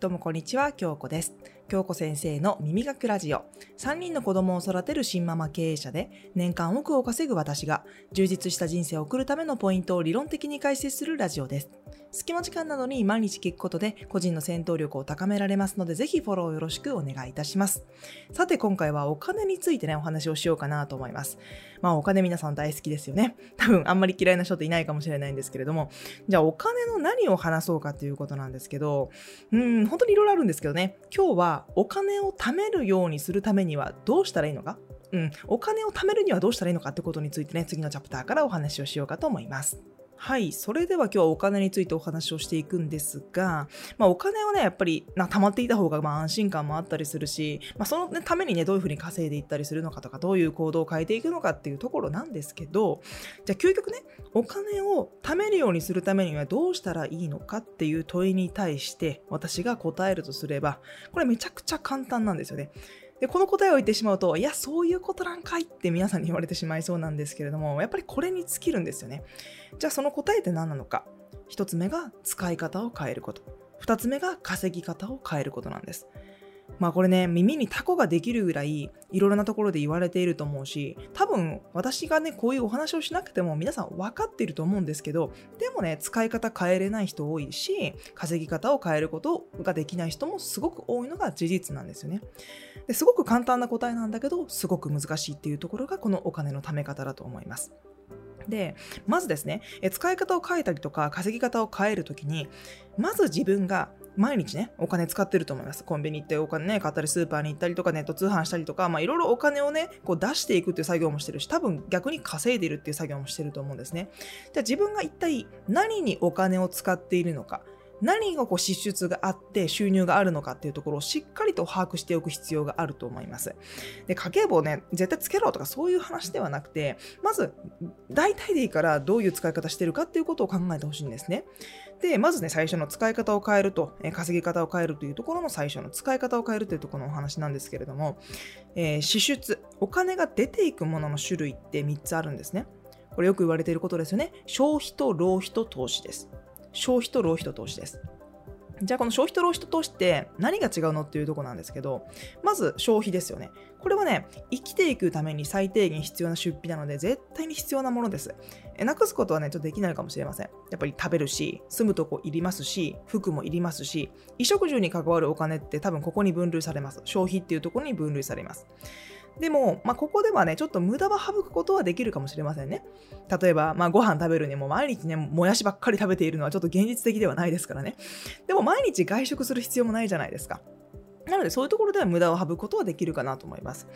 どうもこんにちは、京子です。京子先生の耳がくラジオ。3人の子供を育てる新ママ経営者で、年間億を稼ぐ私が、充実した人生を送るためのポイントを理論的に解説するラジオです。隙間時間などに毎日聞くことで、個人の戦闘力を高められますので、ぜひフォローよろしくお願いいたします。さて、今回はお金についてね、お話をしようかなと思います。まあ、お金皆さん大好きですよね。多分、あんまり嫌いな人っていないかもしれないんですけれども、じゃあ、お金の何を話そうかっていうことなんですけど、うん、本当にいろいろあるんですけどね、今日はお金を貯めるようにするためにはどうしたらいいのか？うん、お金を貯めるにはどうしたらいいのかってことについてね、次のチャプターからお話をしようかと思います。はい。それでは今日はお金についてお話をしていくんですが、まあお金をね、やっぱりな貯まっていた方がまあ安心感もあったりするし、まあその、ね、ためにね、どういうふうに稼いでいったりするのかとか、どういう行動を変えていくのかっていうところなんですけど、じゃあ究極ね、お金を貯めるようにするためにはどうしたらいいのかっていう問いに対して私が答えるとすれば、これめちゃくちゃ簡単なんですよね。で、この答えを言ってしまうと、いや、そういうことなんかいって皆さんに言われてしまいそうなんですけれども、やっぱりこれに尽きるんですよね。じゃあその答えって何なのか。1つ目が使い方を変えること。2つ目が稼ぎ方を変えることなんです。まあこれね、耳にタコができるぐらいいろいろなところで言われていると思うし、多分私がね、こういうお話をしなくても皆さん分かっていると思うんですけど、でもね、使い方変えれない人多いし、稼ぎ方を変えることができない人もすごく多いのが事実なんですよね。ですごく簡単な答えなんだけど、すごく難しいっていうところがこのお金の貯め方だと思います。で、まずですね、使い方を変えたりとか稼ぎ方を変えるときに、まず自分が毎日ね、お金使ってると思います。コンビニ行ってお金ね、買ったりスーパーに行ったりとか、ネット通販したりとか、まあいろいろお金をね、こう出していくっていう作業もしてるし、多分逆に稼いでるっていう作業もしてると思うんですね。じゃあ自分が一体何にお金を使っているのか、何がこう支出があって収入があるのかっていうところをしっかりと把握しておく必要があると思います。で、家計簿をね、絶対つけろとかそういう話ではなくて、まず、大体でいいからどういう使い方してるかっていうことを考えてほしいんですね。で、まずね、最初の使い方を変えると、え稼ぎ方を変えるというところの最初の使い方を変えるというところのお話なんですけれども、えー支出、お金が出ていくものの種類って3つあるんですね。これよく言われていることですよね。消費と浪費と投資です。消費と浪費と投資です。じゃあこの消費と浪費と投資って何が違うのっていうとこなんですけど、まず消費ですよね。これはね、生きていくために最低限必要な出費なので、絶対に必要なものです。えなくすことはね、ちょっとできないかもしれません。やっぱり食べるし、住むとこいりますし、服もいりますし、衣食住に関わるお金って多分ここに分類されます。消費っていうところに分類されます。でも、まあ、ここではね、ちょっと無駄は省くことはできるかもしれませんね。例えば、まあ、ご飯食べるにも毎日ね、もやしばっかり食べているのはちょっと現実的ではないですからね。でも、毎日外食する必要もないじゃないですか。なので、そういうところでは無駄を省くことはできるかなと思います。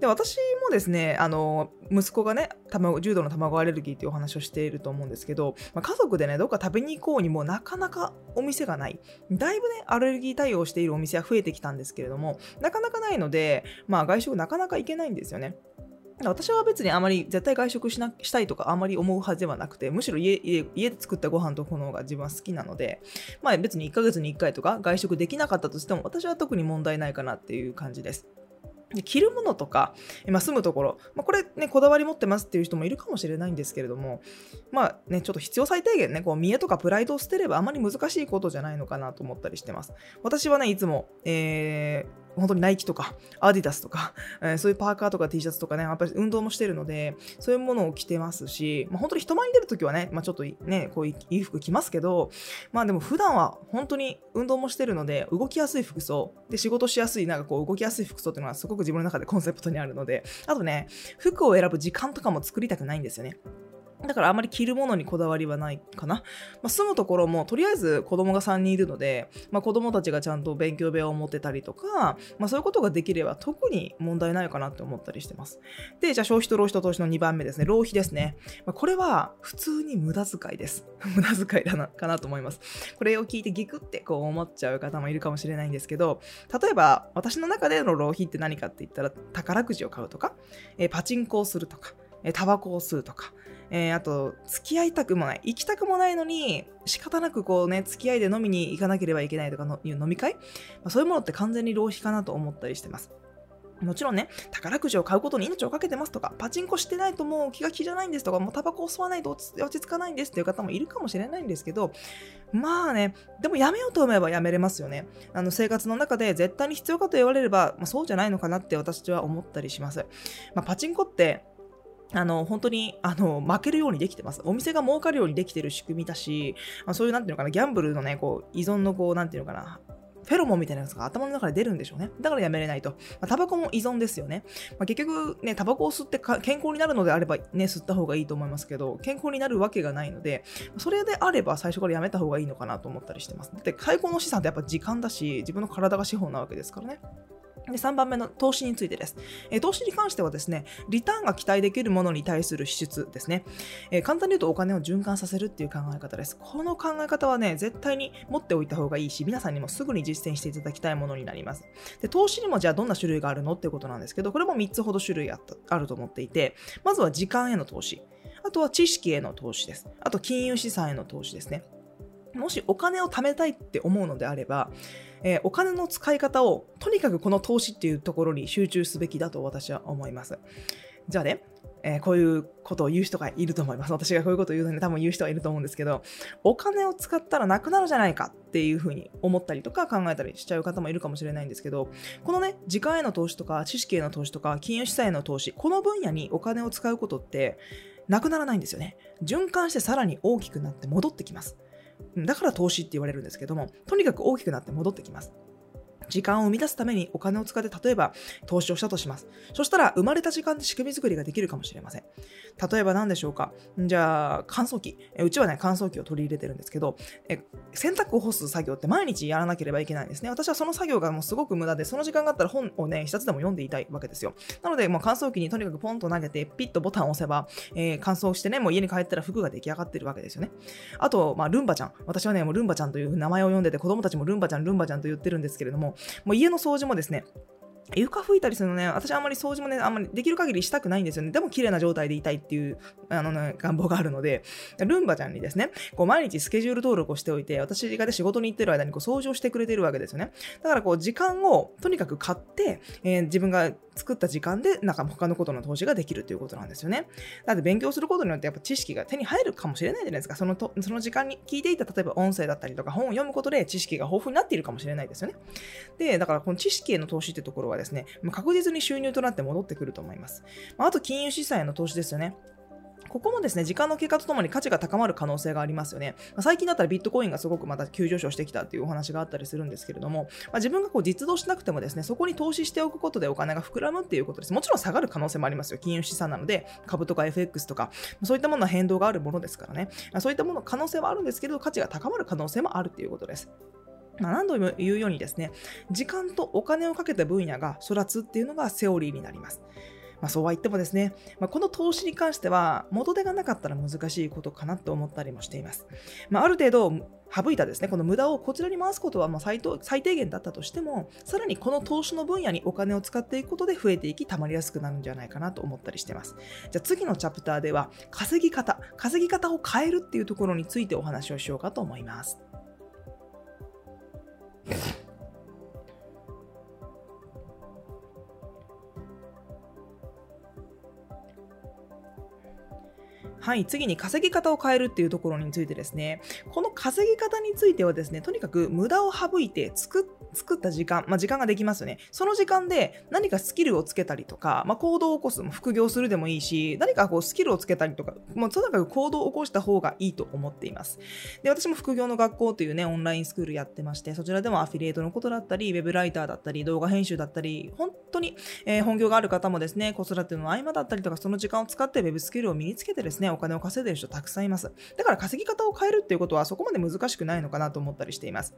で、私もですね、あの、息子がね、卵、重度の卵アレルギーっていうお話をしていると思うんですけど、まあ、家族でね、どっか食べに行こうにもなかなかお店がない。だいぶね、アレルギー対応しているお店は増えてきたんですけれども、なかなかないので、まあ、外食なかなか行けないんですよね。私は別にあまり絶対外食しなしたいとかあまり思うはずではなくてむしろ家家で作ったご飯とこの方が自分は好きなので、まあ、別に1ヶ月に1回とか外食できなかったとしても私は特に問題ないかなっていう感じです。着るものとか、まあ、住むところ、まあ、これね、こだわり持ってますっていう人もいるかもしれないんですけれども、まあね、ちょっと必要最低限ね、こう見栄とかプライドを捨てればあまり難しいことじゃないのかなと思ったりしてます。私はね、いつも、えー本当にナイキとか、アディダスとか、えーそういうパーカーとか T シャツとかね、やっぱり運動もしてるので、そういうものを着てますし、まあ、本当に人前に出るときはね、まあ、ちょっとね、こういういい服着ますけど、まあでも普段は本当に運動もしてるので、動きやすい服装、で、仕事しやすい、なんかこう動きやすい服装っていうのはすごく自分の中でコンセプトにあるので、あとね、服を選ぶ時間とかも作りたくないんですよね。だからあまり着るものにこだわりはないかな。まあ、住むところもとりあえず子供が3人いるので、まあ、子供たちがちゃんと勉強部屋を持ってたりとか、まあ、そういうことができれば特に問題ないかなって思ったりしてます。で、じゃあ消費と浪費と投資の2番目ですね。浪費ですね。まあ、これは普通に無駄遣いです。無駄遣いだな、かなと思います。これを聞いてギクってこう思っちゃう方もいるかもしれないんですけど、例えば私の中での浪費って何かって言ったら宝くじを買うとか、えーパチンコをするとか、タバコを吸うとか、えーあと、付き合いたくもない。行きたくもないのに、仕方なくこうね、付き合いで飲みに行かなければいけないとかのいう飲み会、まあ、そういうものって完全に浪費かなと思ったりしてます。もちろんね、宝くじを買うことに命をかけてますとか、パチンコしてないともう気が気じゃないんですとか、もうタバコを吸わないと落ち着かないんですっていう方もいるかもしれないんですけど、まあね、でもやめようと思えばやめれますよね。あの生活の中で絶対に必要かと言われれば、まあ、そうじゃないのかなって私は思ったりします。まあ、パチンコってあの、本当に、あの、負けるようにできてます。お店が儲かるようにできてる仕組みだし、まあ、そういう、なんていうのかな、ギャンブルのね、こう、依存の、こう、なんていうのかな、フェロモンみたいなやつが頭の中で出るんでしょうね。だからやめれないと。まあ、タバコも依存ですよね。まあ、結局ね、タバコを吸って健康になるのであればね、吸った方がいいと思いますけど、健康になるわけがないので、それであれば最初からやめた方がいいのかなと思ったりしてます。だって最高の資産ってやっぱ時間だし、自分の体が資本なわけですからね。で3番目の投資についてです、え、投資に関してはですね、リターンが期待できるものに対する支出ですね、え、簡単に言うとお金を循環させるっていう考え方です。この考え方はね、絶対に持っておいた方がいいし、皆さんにもすぐに実践していただきたいものになります。で投資にもじゃあどんな種類があるのっていうことなんですけど、これも3つほど種類あったあると思っていて、まずは時間への投資。あとは知識への投資です。あと金融資産への投資ですね。もしお金を貯めたいって思うのであれば、えー、お金の使い方をとにかくこの投資っていうところに集中すべきだと私は思います。じゃあね、えー、こういうことを言う人がいると思います。私がこういうことを言うのに多分言う人はいると思うんですけど、お金を使ったらなくなるじゃないかっていうふうに思ったりとか考えたりしちゃう方もいるかもしれないんですけど、このね、時間への投資とか知識への投資とか金融資産への投資、この分野にお金を使うことってなくならないんですよね。循環してさらに大きくなって戻ってきます。だから投資って言われるんですけども、とにかく大きくなって戻ってきます。時間を生み出すためにお金を使って例えば投資をしたとします。そしたら生まれた時間で仕組み作りができるかもしれません。例えば何でしょうかじゃあ乾燥機。うちはね乾燥機を取り入れてるんですけどえ洗濯を干す作業って毎日やらなければいけないんですね。私はその作業がもうすごく無駄でその時間があったら本をね一つでも読んでいたいわけですよ。なのでもう乾燥機にとにかくポンと投げてピッとボタンを押せば、えー、乾燥してねもう家に帰ったら服が出来上がってるわけですよね。あと、まあ、ルンバちゃん。私はねもうルンバちゃんという名前を読んでて子供たちもルンバちゃんルンバちゃんと言ってるんですけれどももう家の掃除もですね、床拭いたりするのね、私あんまり掃除もね、あんまりできる限りしたくないんですよね。でも綺麗な状態でいたいっていう、あのね、願望があるので、ルンバちゃんにですね、こう毎日スケジュール登録をしておいて、私がで仕事に行ってる間にこう掃除をしてくれてるわけですよね。だからこう時間をとにかく買って、えー、自分が作った時間で、なんか他のことの投資ができるということなんですよね。だって勉強することによってやっぱ知識が手に入るかもしれないじゃないですか。そのとその時間に聞いていた、例えば音声だったりとか本を読むことで知識が豊富になっているかもしれないですよね。で、だからこの知識への投資ってところはですね、確実に収入となって戻ってくると思います。まあ、と金融資産への投資ですよね。ここもですね、時間の経過とともに価値が高まる可能性がありますよね。まあ、最近だったらビットコインがすごくまた急上昇してきたっていうお話があったりするんですけれども、まあ、自分がこう実動しなくてもですね、そこに投資しておくことでお金が膨らむっていうことです。もちろん下がる可能性もありますよ。金融資産なので、株とか FX とか、そういったものは変動があるものですからね。まあ、そういったもの可能性はあるんですけど、価値が高まる可能性もあるっていうことです。まあ、何度も言うようにですね、時間とお金をかけた分野が育つっていうのがセオリーになります。まあ、そうは言ってもですね、まあ、この投資に関しては元手がなかったら難しいことかなと思ったりもしています。まあ、ある程度省いたですね、この無駄をこちらに回すことはま最最低限だったとしても、さらにこの投資の分野にお金を使っていくことで増えていき、たまりやすくなるんじゃないかなと思ったりしてます。じゃあ次のチャプターでは、稼ぎ方、稼ぎ方を変えるっていうところについてお話をしようかと思います。はい、次に稼ぎ方を変えるっていうところについてですね、この稼ぎ方についてはですね、とにかく無駄を省いて作っ作った時間、まあ、時間ができますよね。その時間で何かスキルをつけたりとか、まあ、行動を起こす、副業するでもいいし、何かこうスキルをつけたりとか、もうとにかく行動を起こした方がいいと思っています。で、私も副業の学校というね、オンラインスクールやってまして、そちらでもアフィリエイトのことだったり、ウェブライターだったり、動画編集だったり、本当に、えー、本業がある方もですね、子育ての合間だったりとか、その時間を使ってウェブスキルを身につけてですね、お金を稼いでる人たくさんいます。だから稼ぎ方を変えるっていうことはそこまで難しくないのかなと思ったりしています。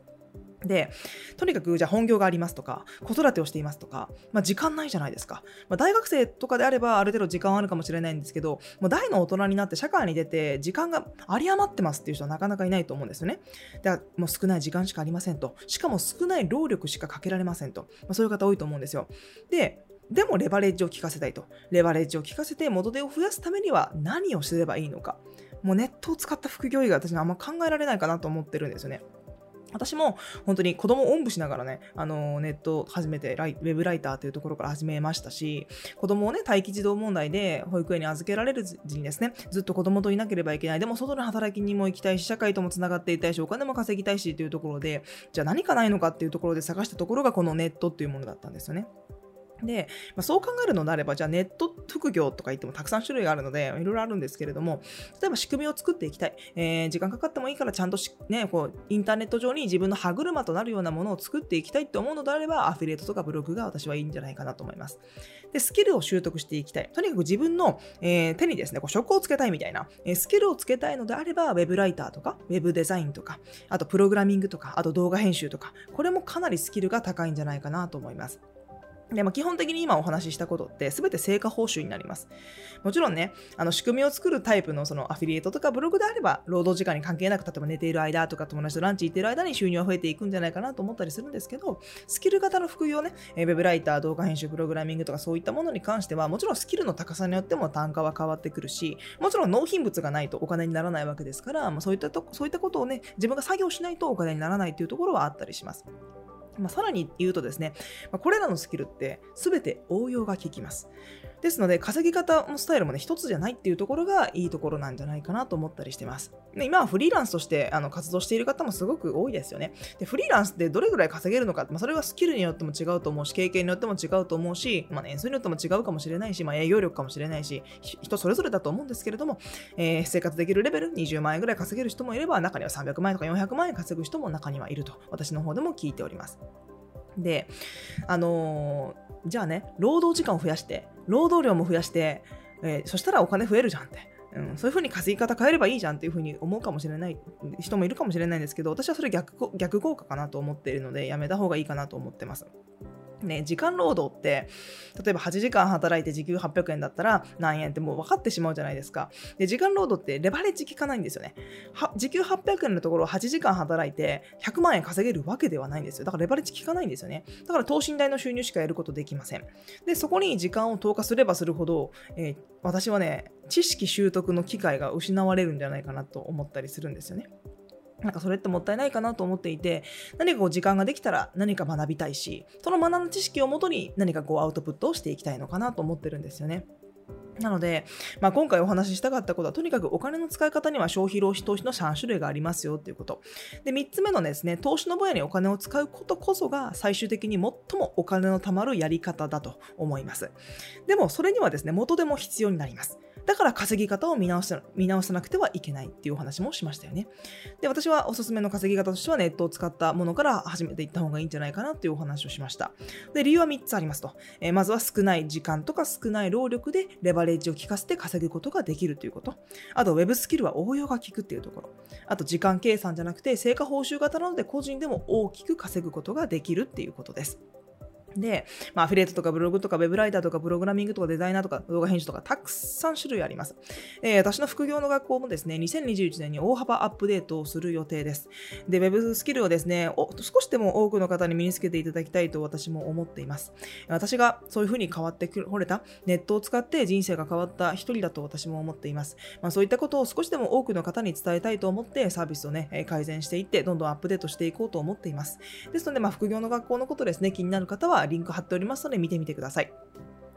で、とにかくじゃあ本業がありますとか、子育てをしていますとか、まあ、時間ないじゃないですか。まあ、大学生とかであればある程度時間はあるかもしれないんですけど、もう大の大人になって社会に出て時間が有り余ってますっていう人はなかなかいないと思うんですよね。だからもう少ない時間しかありませんと。しかも少ない労力しかかけられませんと。まあ、そういう方多いと思うんですよ。で、でもレバレッジを効かせたいと。レバレッジを効かせて元手を増やすためには何をすればいいのか。もうネットを使った副業以外私はあんま考えられないかなと思ってるんですよね。私も本当に子供をおんぶしながらね、あのネットを始めてライ、ウェブライターというところから始めましたし、子供をね、待機児童問題で保育園に預けられる時にですね、ずっと子供といなければいけない。でも外の働きにも行きたいし、社会ともつながっていたいし、お金も稼ぎたいしというところで、じゃあ何かないのかっていうところで探したところがこのネットっていうものだったんですよね。で、まあ、そう考えるのであれば、じゃあネット副業とか言ってもたくさん種類があるので、いろいろあるんですけれども、例えば仕組みを作っていきたい。えー、時間かかってもいいからちゃんとね、こう、インターネット上に自分の歯車となるようなものを作っていきたいって思うのであれば、アフィリエイトとかブログが私はいいんじゃないかなと思います。で、スキルを習得していきたい。とにかく自分の、えー、手にですね、こう職をつけたいみたいな、えー、スキルをつけたいのであれば、ウェブライターとか、ウェブデザインとか、あとプログラミングとか、あと動画編集とか、これもかなりスキルが高いんじゃないかなと思います。で、まあ、基本的に今お話ししたことって全て成果報酬になります。もちろんね、あの仕組みを作るタイプのそのアフィリエイトとかブログであれば、労働時間に関係なく、例えば寝ている間とか友達とランチ行ってる間に収入は増えていくんじゃないかなと思ったりするんですけど、スキル型の副業ね、ウェブライター、動画編集、プログラミングとかそういったものに関しては、もちろんスキルの高さによっても単価は変わってくるし、もちろん納品物がないとお金にならないわけですから、まあ、そういったとそういったことをね、自分が作業しないとお金にならないというところはあったりします。まあ、さらに言うとですね、まあ、これらのスキルって全て応用が効きます。ですので、稼ぎ方のスタイルもね、一つじゃないっていうところがいいところなんじゃないかなと思ったりしてます。で今はフリーランスとしてあの活動している方もすごく多いですよね。で、フリーランスってどれぐらい稼げるのか、まあ、それはスキルによっても違うと思うし、経験によっても違うと思うし、まあ、年数によっても違うかもしれないし、まあ、営業力かもしれないし、人それぞれだと思うんですけれども、えー、生活できるレベル20万円ぐらい稼げる人もいれば、中には300万円とか400万円稼ぐ人も中にはいると、私の方でも聞いております。で、あのー、じゃあね、労働時間を増やして、労働量も増やして、えー、そしたらお金増えるじゃんって。うん、そういうふうに稼ぎ方変えればいいじゃんっていうふうに思うかもしれない人もいるかもしれないんですけど、私はそれ逆逆効果かなと思っているので、やめた方がいいかなと思ってます。ね、時間労働って、例えば8時間働いて時給800円だったら何円ってもう分かってしまうじゃないですか。で、時間労働ってレバレッジ効かないんですよね。時給800円のところを8時間働いて100万円稼げるわけではないんですよ。だからレバレッジ効かないんですよね。だから等身大の収入しかやることできません。で、そこに時間を投下すればするほど、えー、私はね、知識習得の機会が失われるんじゃないかなと思ったりするんですよね。なんかそれってもったいないかなと思っていて、何かこう時間ができたら何か学びたいし、その学んだ知識をもとに何かこうアウトプットをしていきたいのかなと思ってるんですよね。なので、まあ、今回お話ししたかったことは、とにかくお金の使い方には消費、浪費、投資の3種類がありますよっていうこと。で、3つ目のですね、投資の分野にお金を使うことこそが最終的に最もお金の貯まるやり方だと思います。でも、それにはですね、元でも必要になります。だから稼ぎ方を見直さ見直さなくてはいけないっていうお話もしましたよね。で、私はおすすめの稼ぎ方としてはネットを使ったものから始めていった方がいいんじゃないかなっていうお話をしました。で、理由は3つありますと。えー、まずは少ない時間とか少ない労力でレバレッジを効かせて稼ぐことができるということ。あと、ウェブスキルは応用が効くっていうところ。あと、時間計算じゃなくて成果報酬型なので個人でも大きく稼ぐことができるっていうことです。で、まあ、アフィリエイトとかブログとかウェブライターとかプログラミングとかデザイナーとか動画編集とかたくさん種類あります。えー、私の副業の学校もですね、2021年に大幅アップデートをする予定です。で、ウェブスキルをですね、少しでも多くの方に身につけていただきたいと私も思っています。私がそういうふうに変わってこれた、ネットを使って人生が変わった一人だと私も思っています。まあ、そういったことを少しでも多くの方に伝えたいと思ってサービスをね、改善していって、どんどんアップデートしていこうと思っています。ですので、まあ、副業の学校のことですね、気になる方はリンク貼っておりますので見てみてください。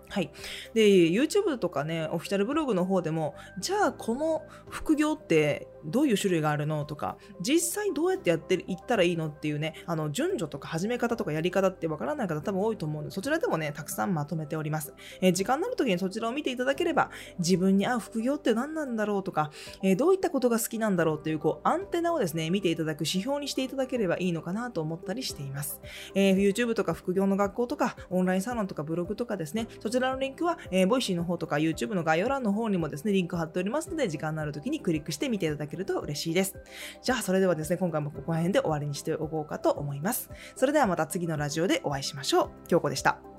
はい。で、YouTube とかね、オフィシャルブログの方でも、じゃあこの副業ってどういう種類があるのとか、実際どうやってやっていったらいいのっていうね、あの、順序とか始め方とかやり方ってわからない方多分多いと思うので、そちらでもね、たくさんまとめております。えー、時間のある時にそちらを見ていただければ、自分に合う副業って何なんだろうとか、えー、どういったことが好きなんだろうっていう、こう、アンテナをですね、見ていただく指標にしていただければいいのかなと思ったりしています。えー、YouTube とか副業の学校とか、オンラインサロンとかブログとかですね、そちらのリンクは、えー、 Voicy の方とか YouTube の概要欄の方にもですね、リンク貼っておりますので、時間のある時にクリックして見ていただけけると嬉しいです。じゃあ、それではですね、今回もここら辺で終わりにしておこうかと思います。それではまた次のラジオでお会いしましょう。京子でした。